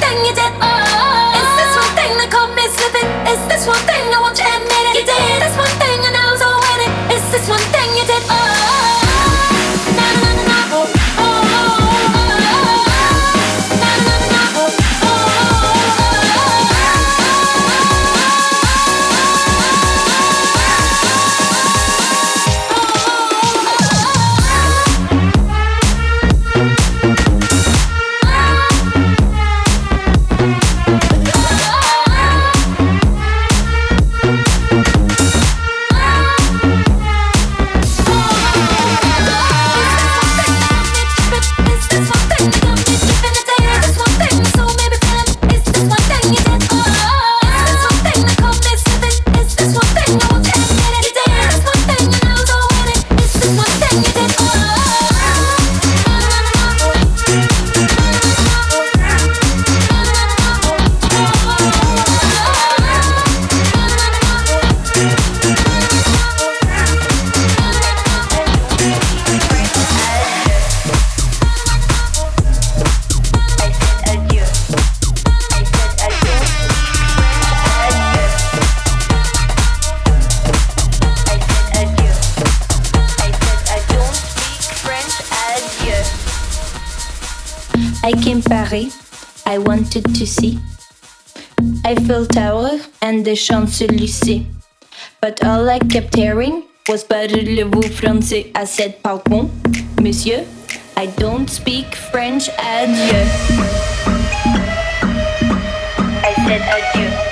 the But all I kept hearing was parlez-vous français? I said, pardon, monsieur, I don't speak French, adieu. I said adieu.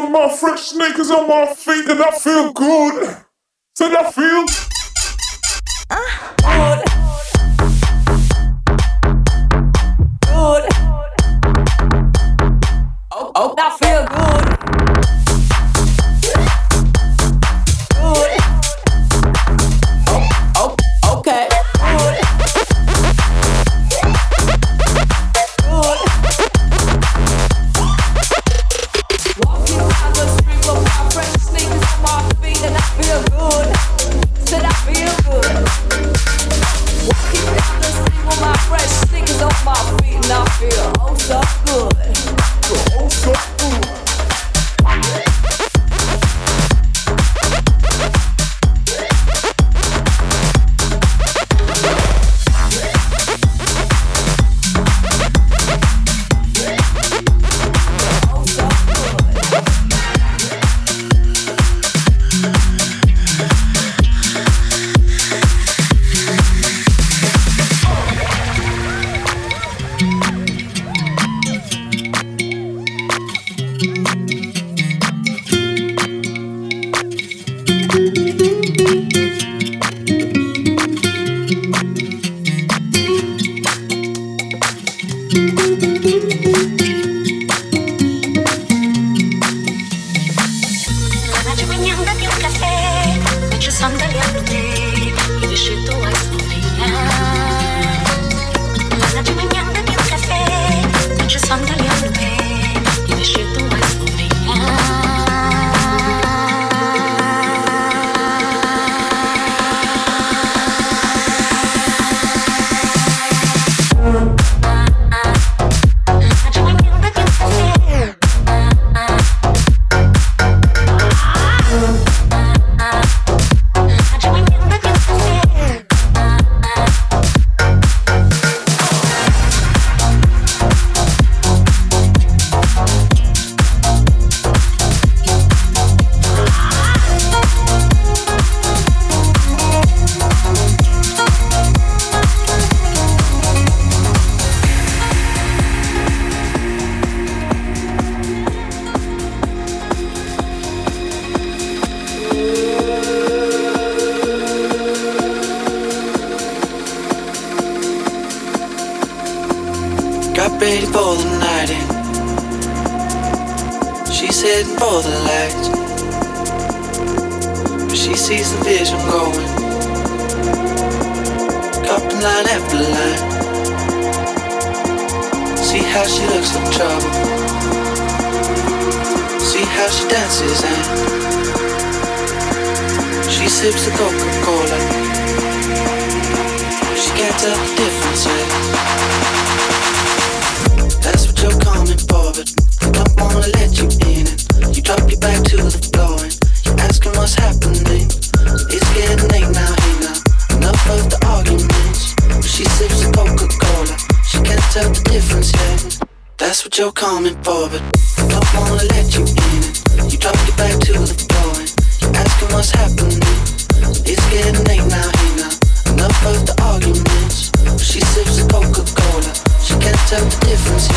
with my fresh sneakers on my feet and I feel good. Said I feel. Uh. Difference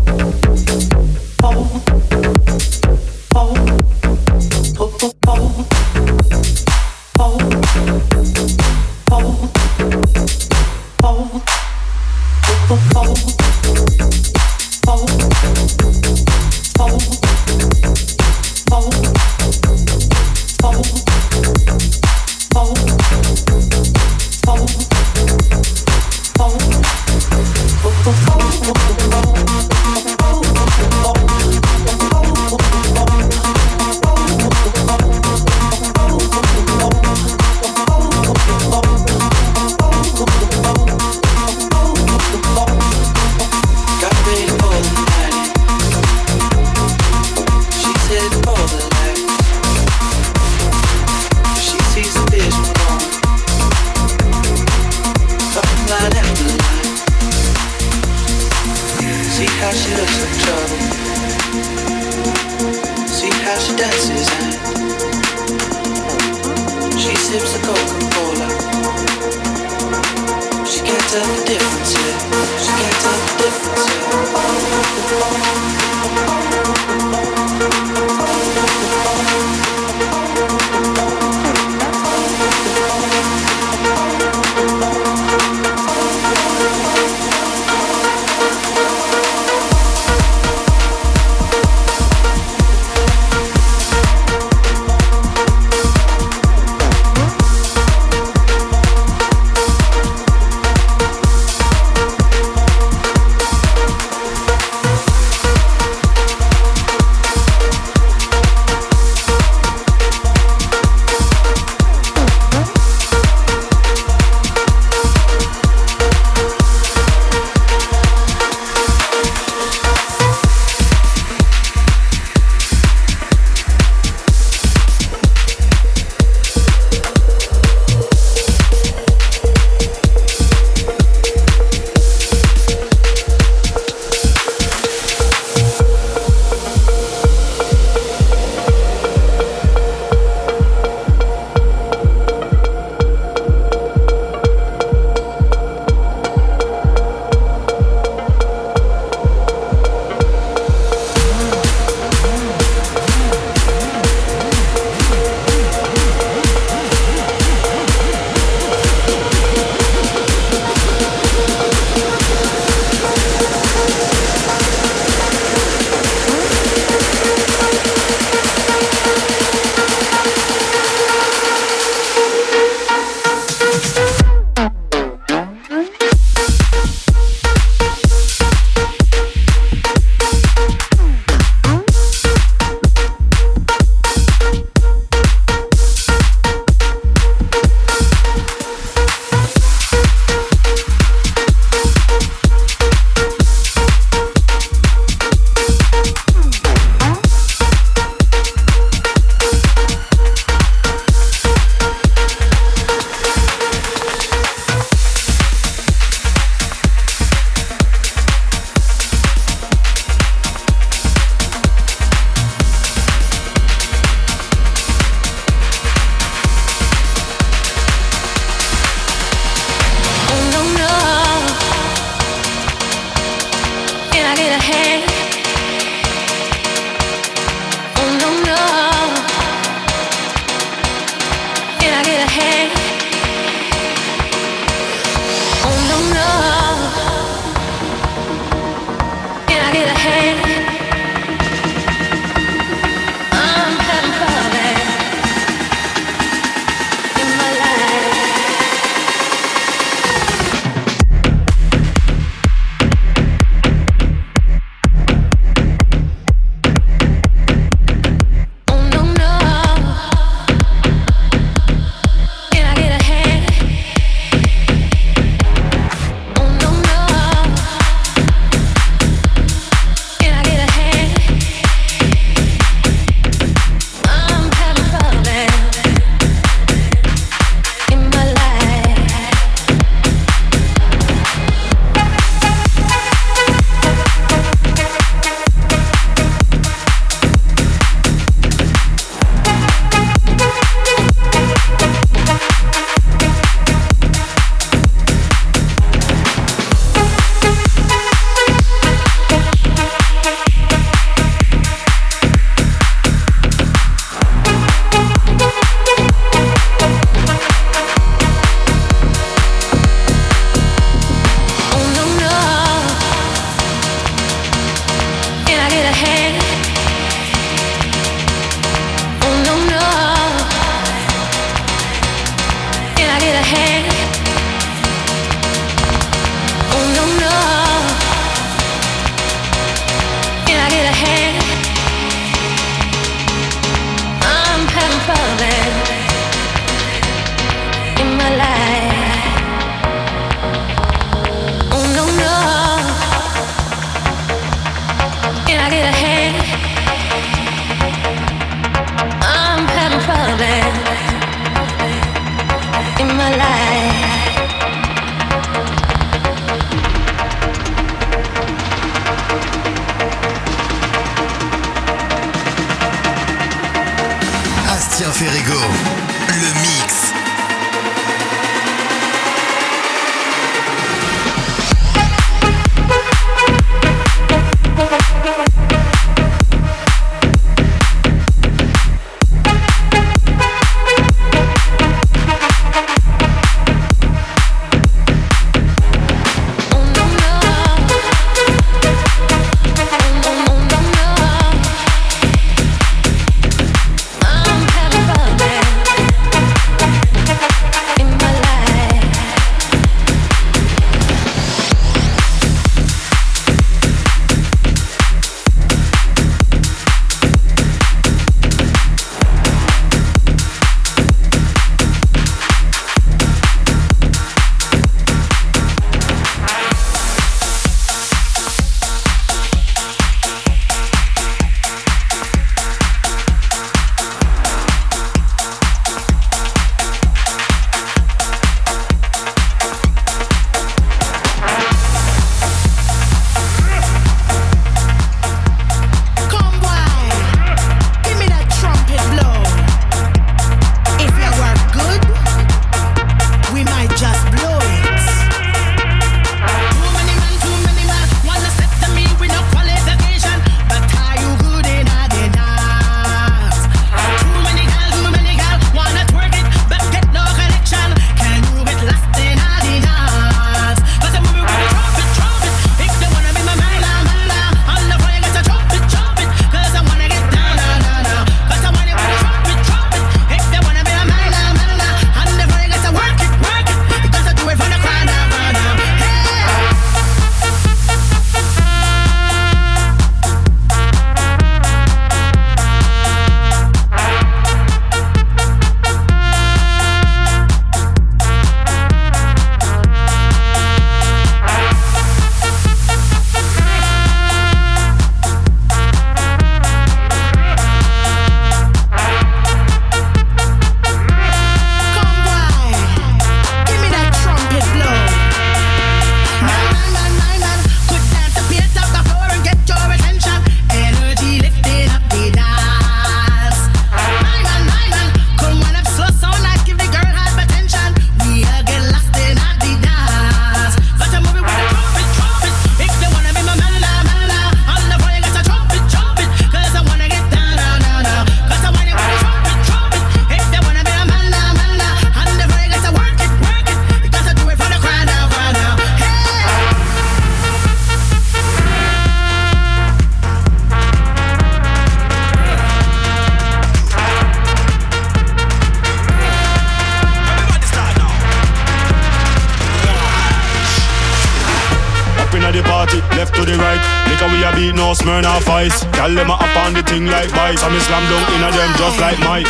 Girl them a up on the thing like vice. And me slam down inna them just like Mike.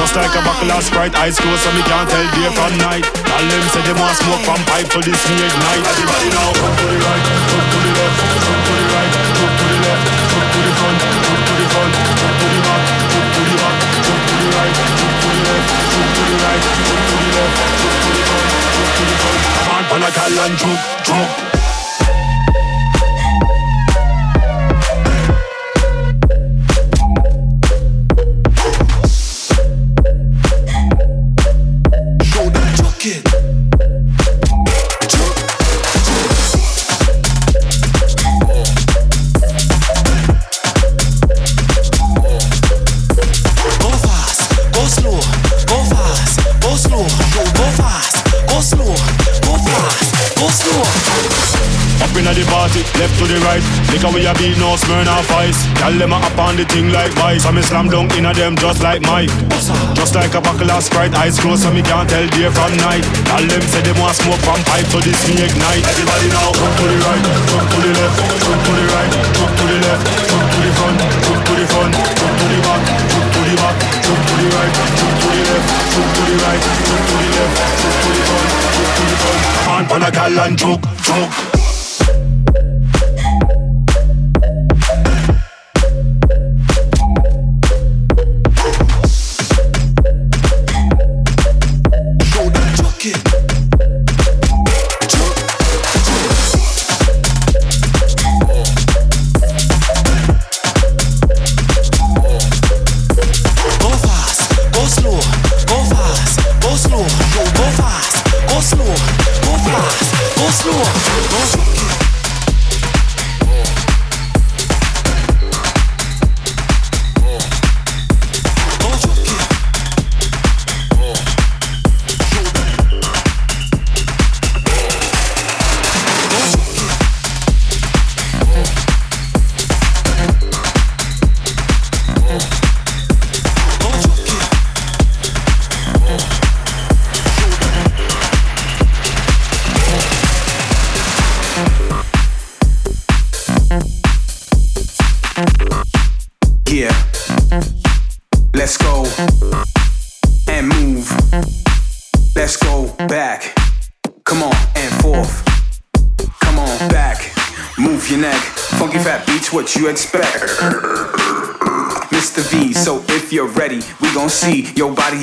Just like a buckle of Sprite, eyes closed so me can't tell day from night. All them say they want smoke from pipe, so this me ignite. Everybody now, jump to the right, jump to the left, jump to the right, jump to the left, jump to the front, jump to the front, jump to the back, jump to the back, jump to the right, jump to the left, jump to the right, jump to the left, jump to the front, jump to the front. Come on, a gal and jump, jump. Liquor we a beat, no Smirnoff Ice. Girl them a up on the thing like vice. I'm a slam dunk inna them just like Mike. Just like a buckle of Sprite, eyes closed so me can't tell day from night. All them say they want smoke from pipe, so this me ignite. Everybody now, jump to the right, jump to the left, jump to the right, jump to the left, jump to the front, jump to the front, jump to the back, jump to the back, jump to the right, jump to the left, jump to the right, jump to the left, jump to the front, jump to the front. On, a gal and jump, jump.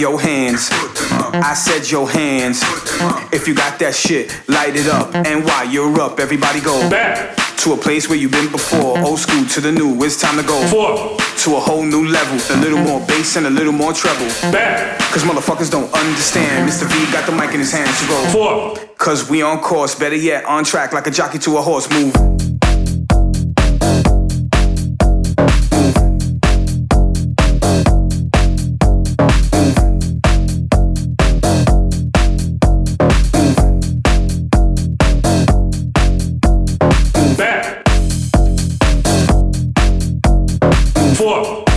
Your hands. I said your hands. If you got that shit, light it up. And while you're up, everybody go back to a place where you've been before. Old school to the new, it's time to go Four. to a whole new level. A little mm-hmm. more bass and a little more treble. Back. Cause motherfuckers don't understand. Mr. V got the mic in his hand, so go Four. Cause we on course, better yet, on track like a jockey to a horse. Move. Four.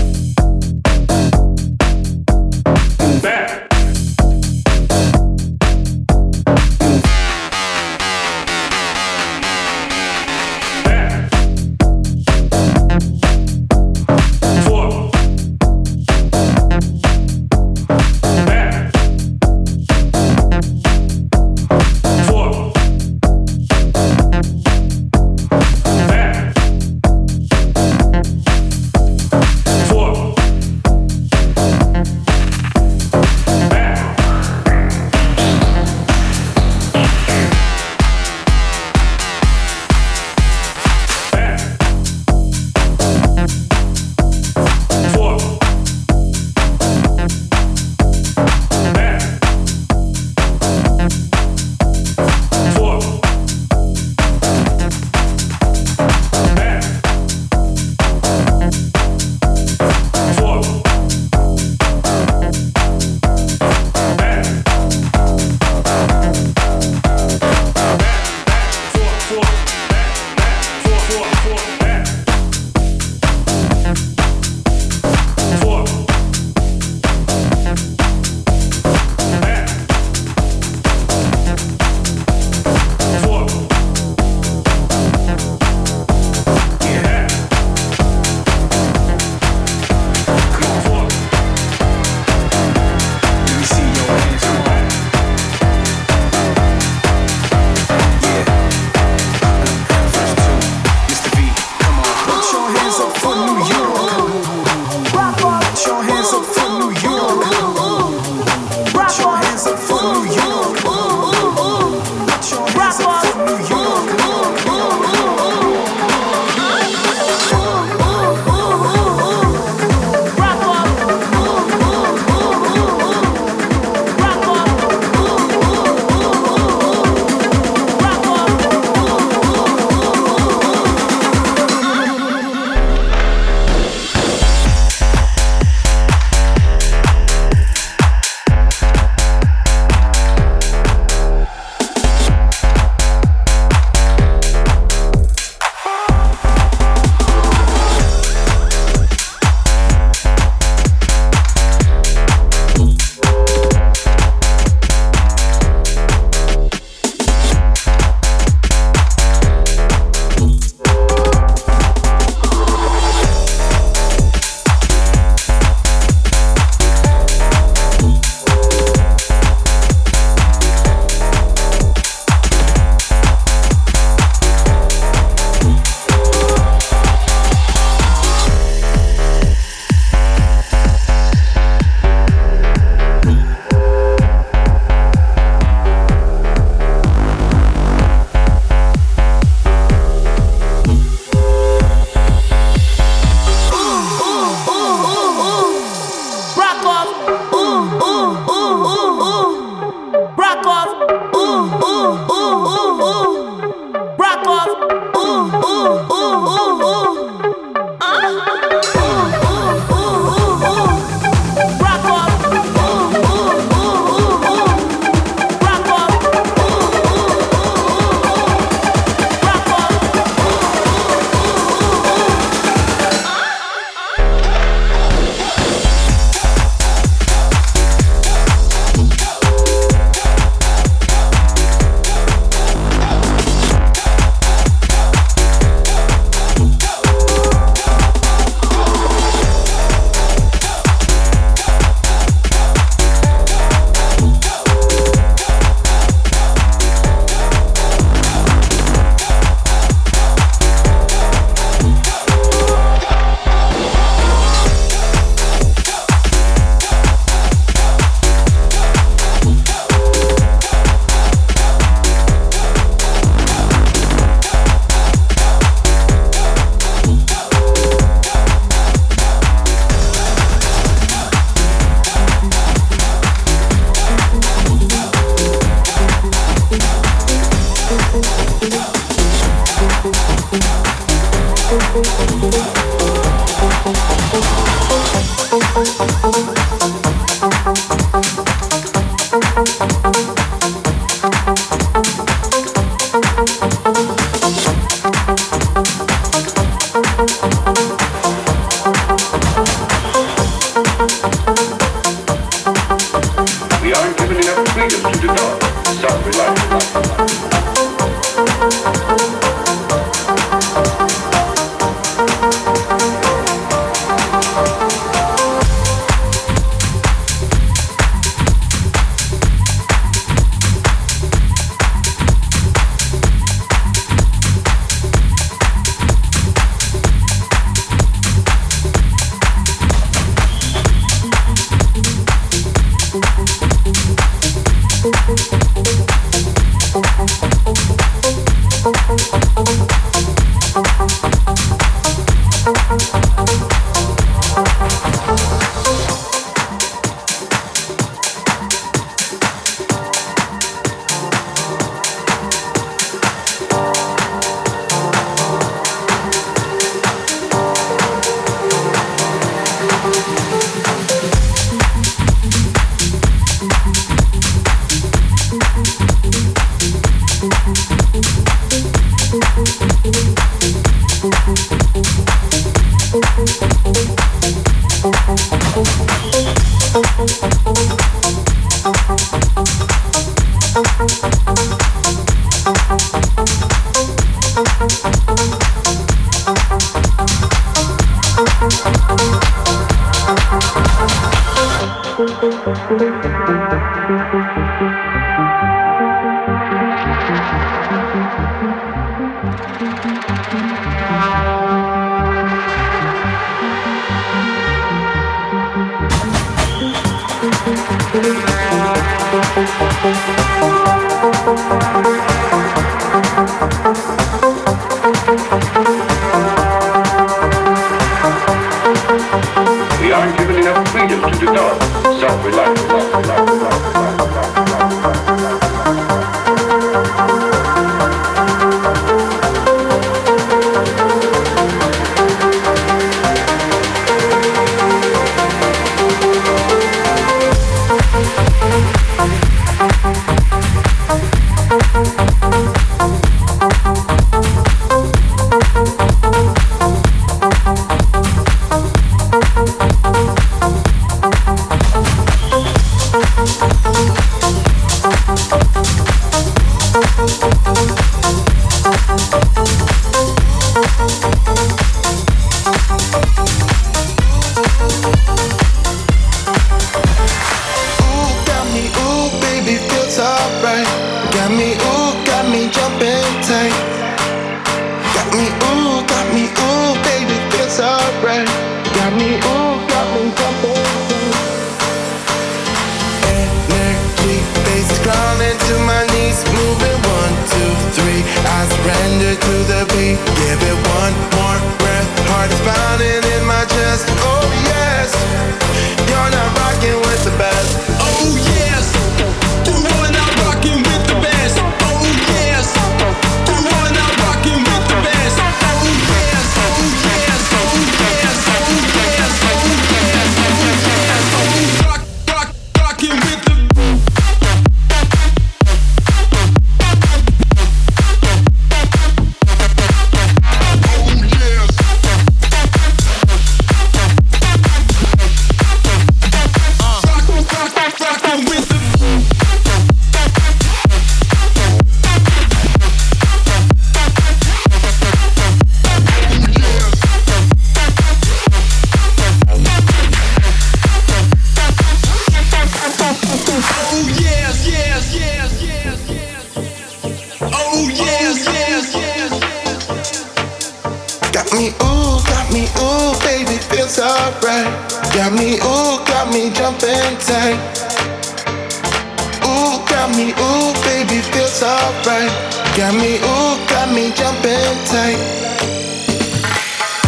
got me, ooh, baby, feel so right. Got me, ooh, got me jumping tight.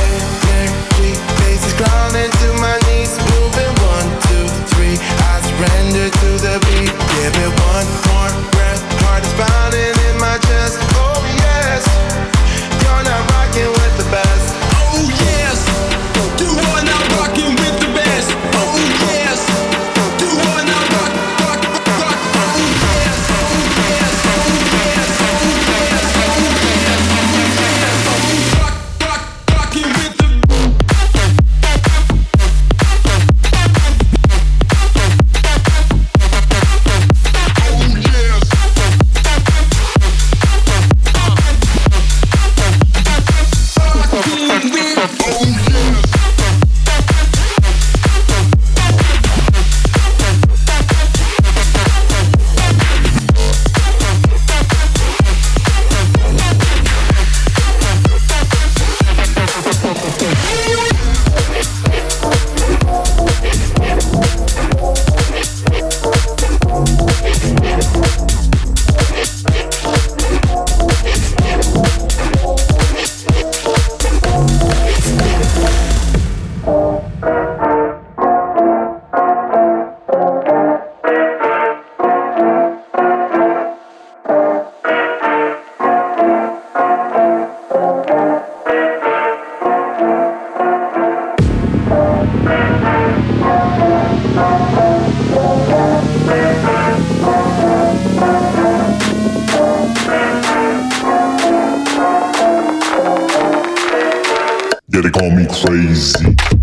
Energy faces grounded to my knees, moving one, two, three. I surrender to the beat. Give it one more breath, heart is pounding. Crazy.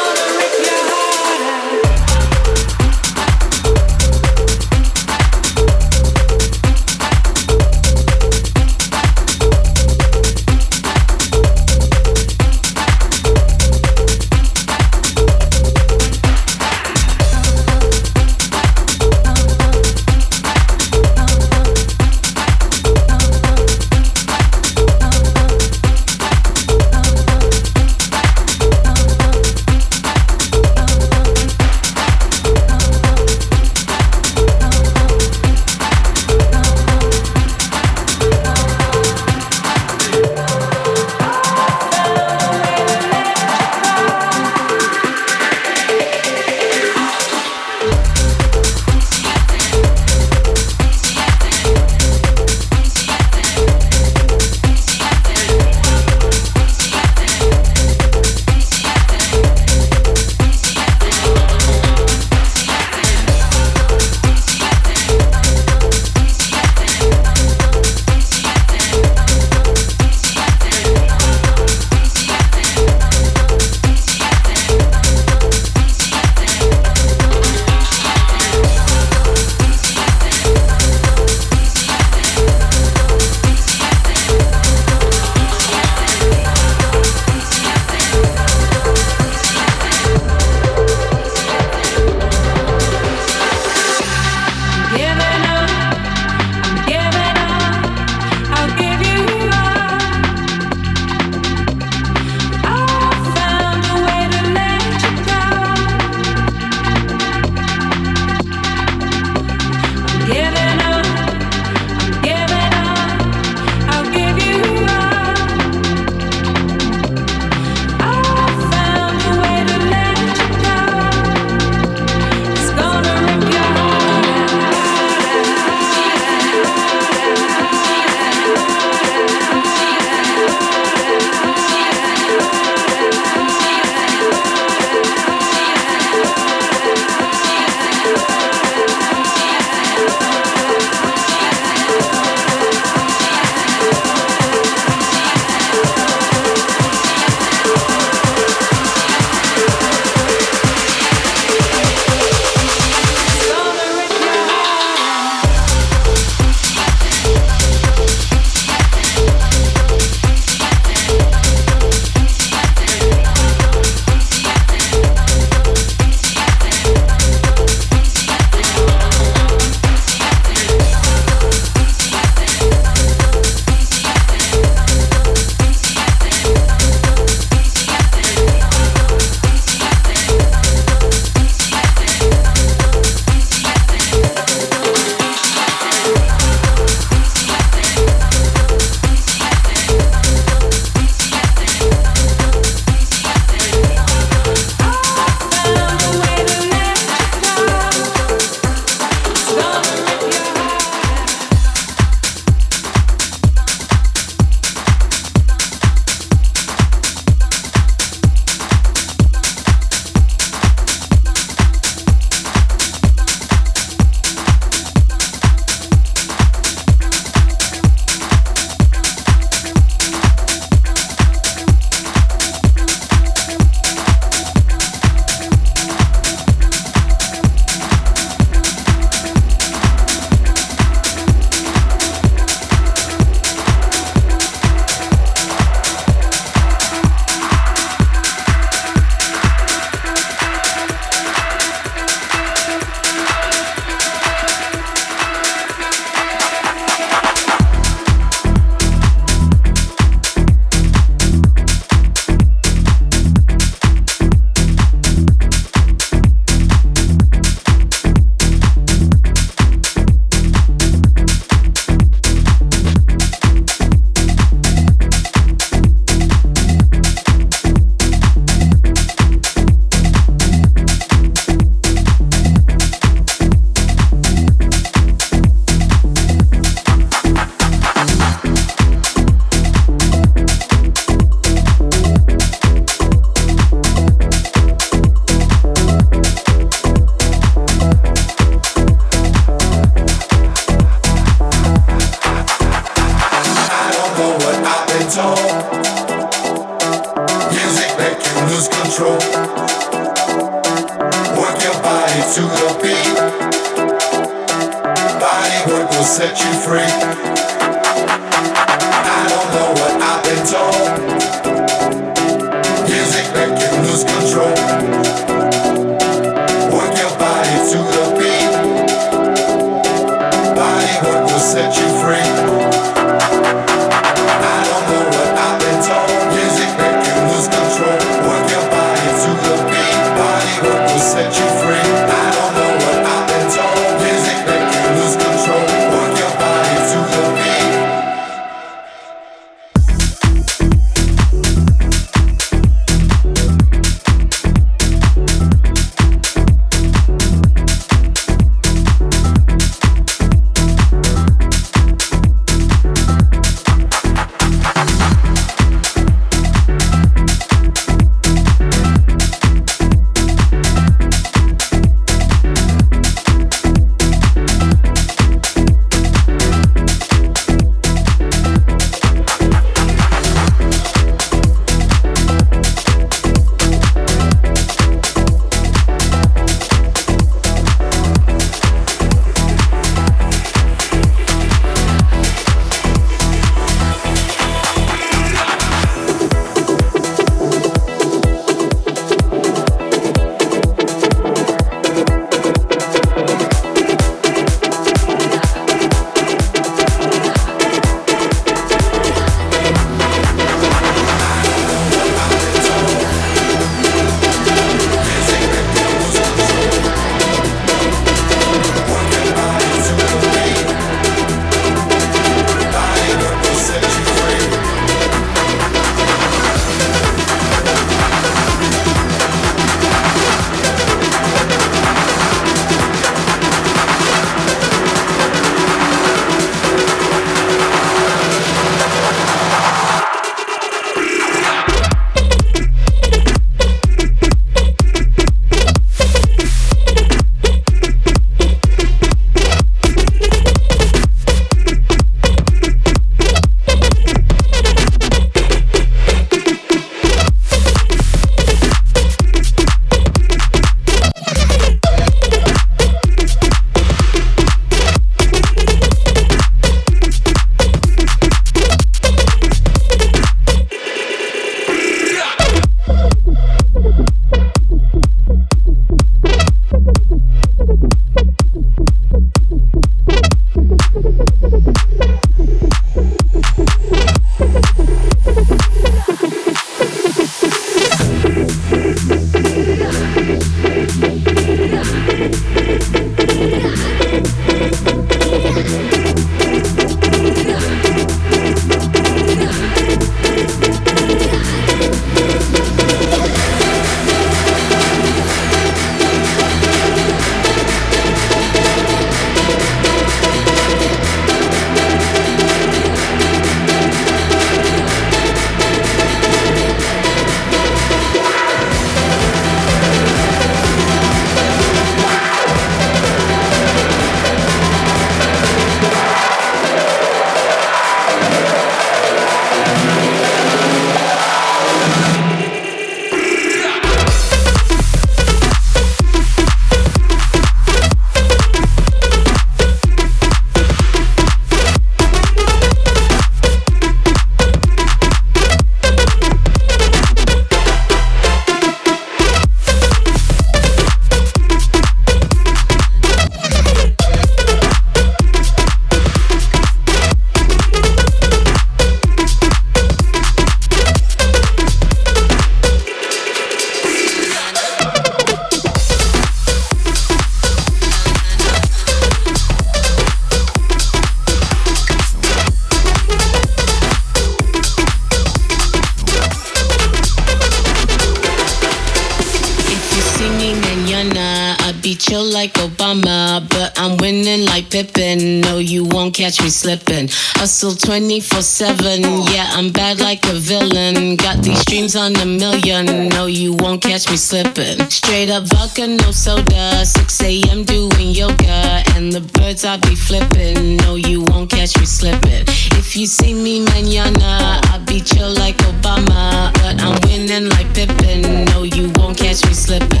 hustle 24 7. Yeah, I'm bad like a villain. Got these streams on a million. No, you won't catch me slipping. Straight up vodka, no soda. 6 a.m. doing yoga and the birds I be flipping. No, you won't catch me slipping. If you see me manana, I be chill like Obama, but I'm winning like Pippin. No, you won't catch me slipping.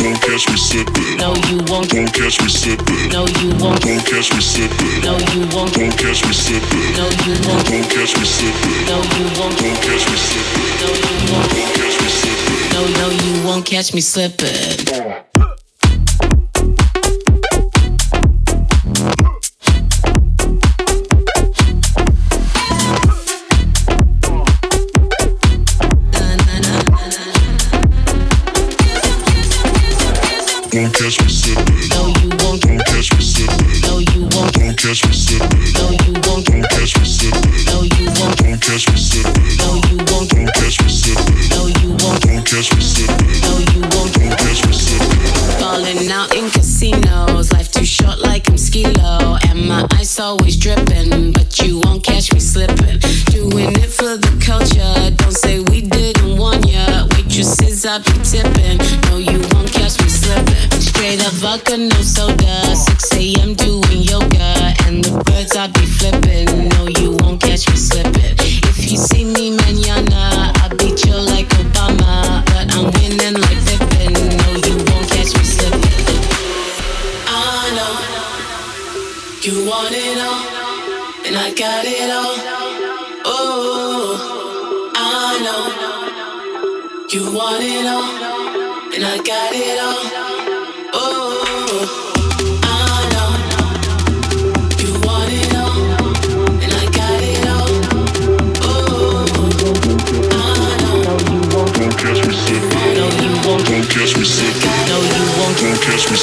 Won't catch me slipping. No, you won't. Won't catch me slipping. No, you won't. Won't catch me slipping. No, you won't. Won't catch me slipping. No, you won't. Won't catch me slipping. No, you won't. Won't catch me slipping. No, you won't. Won't catch me slipping. No, no, you won't catch me slipping. siempre.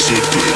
Mississippi.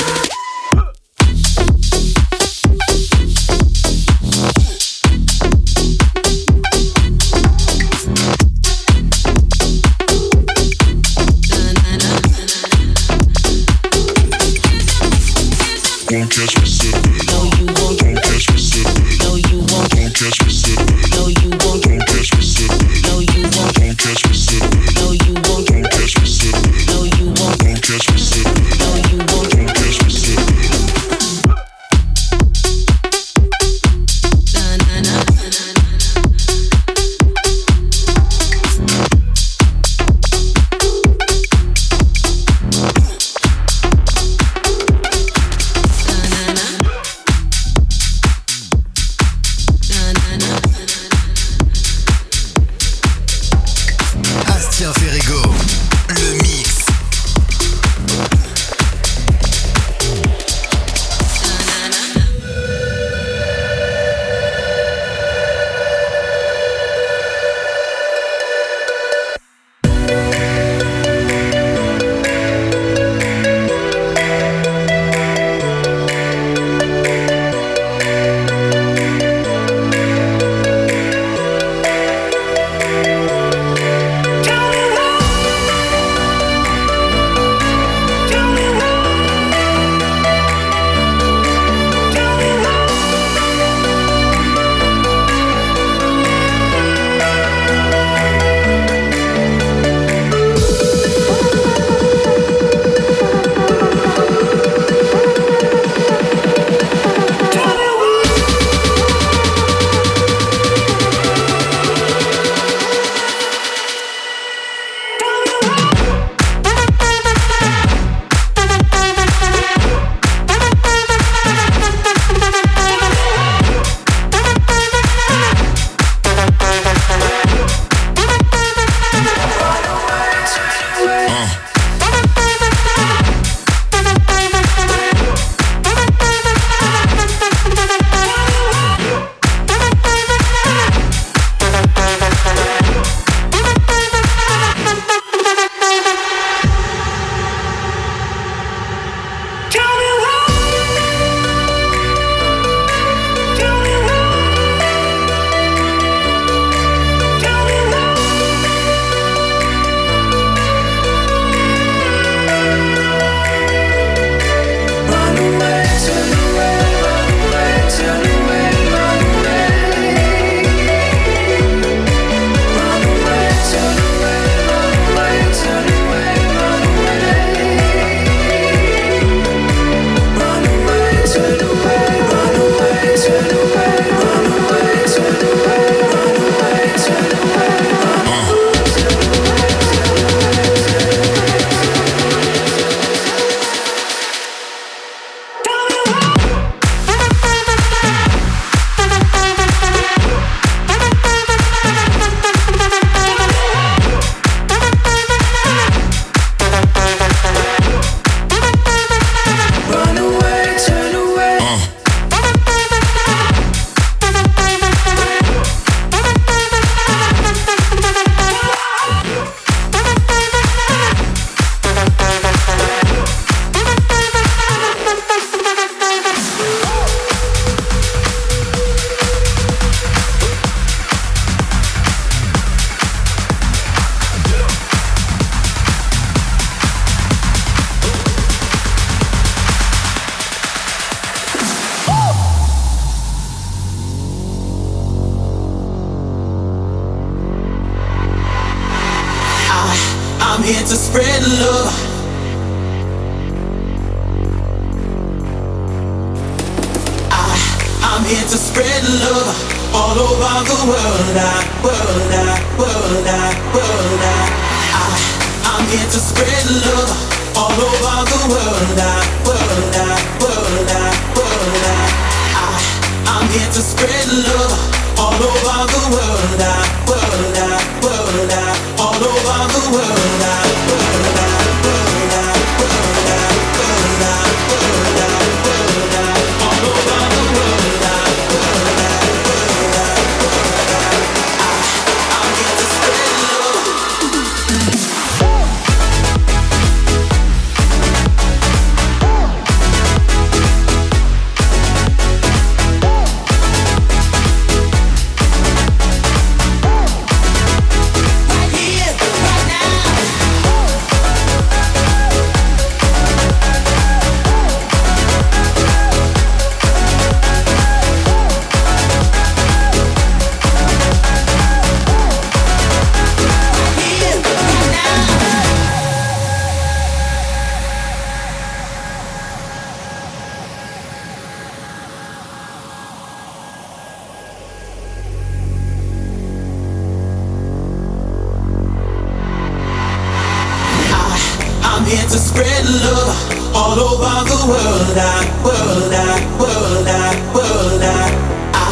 here to spread love all over the world. I, world, I, world, I, world, I. I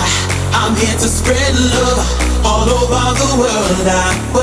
I'm here to spread love all over the world. I,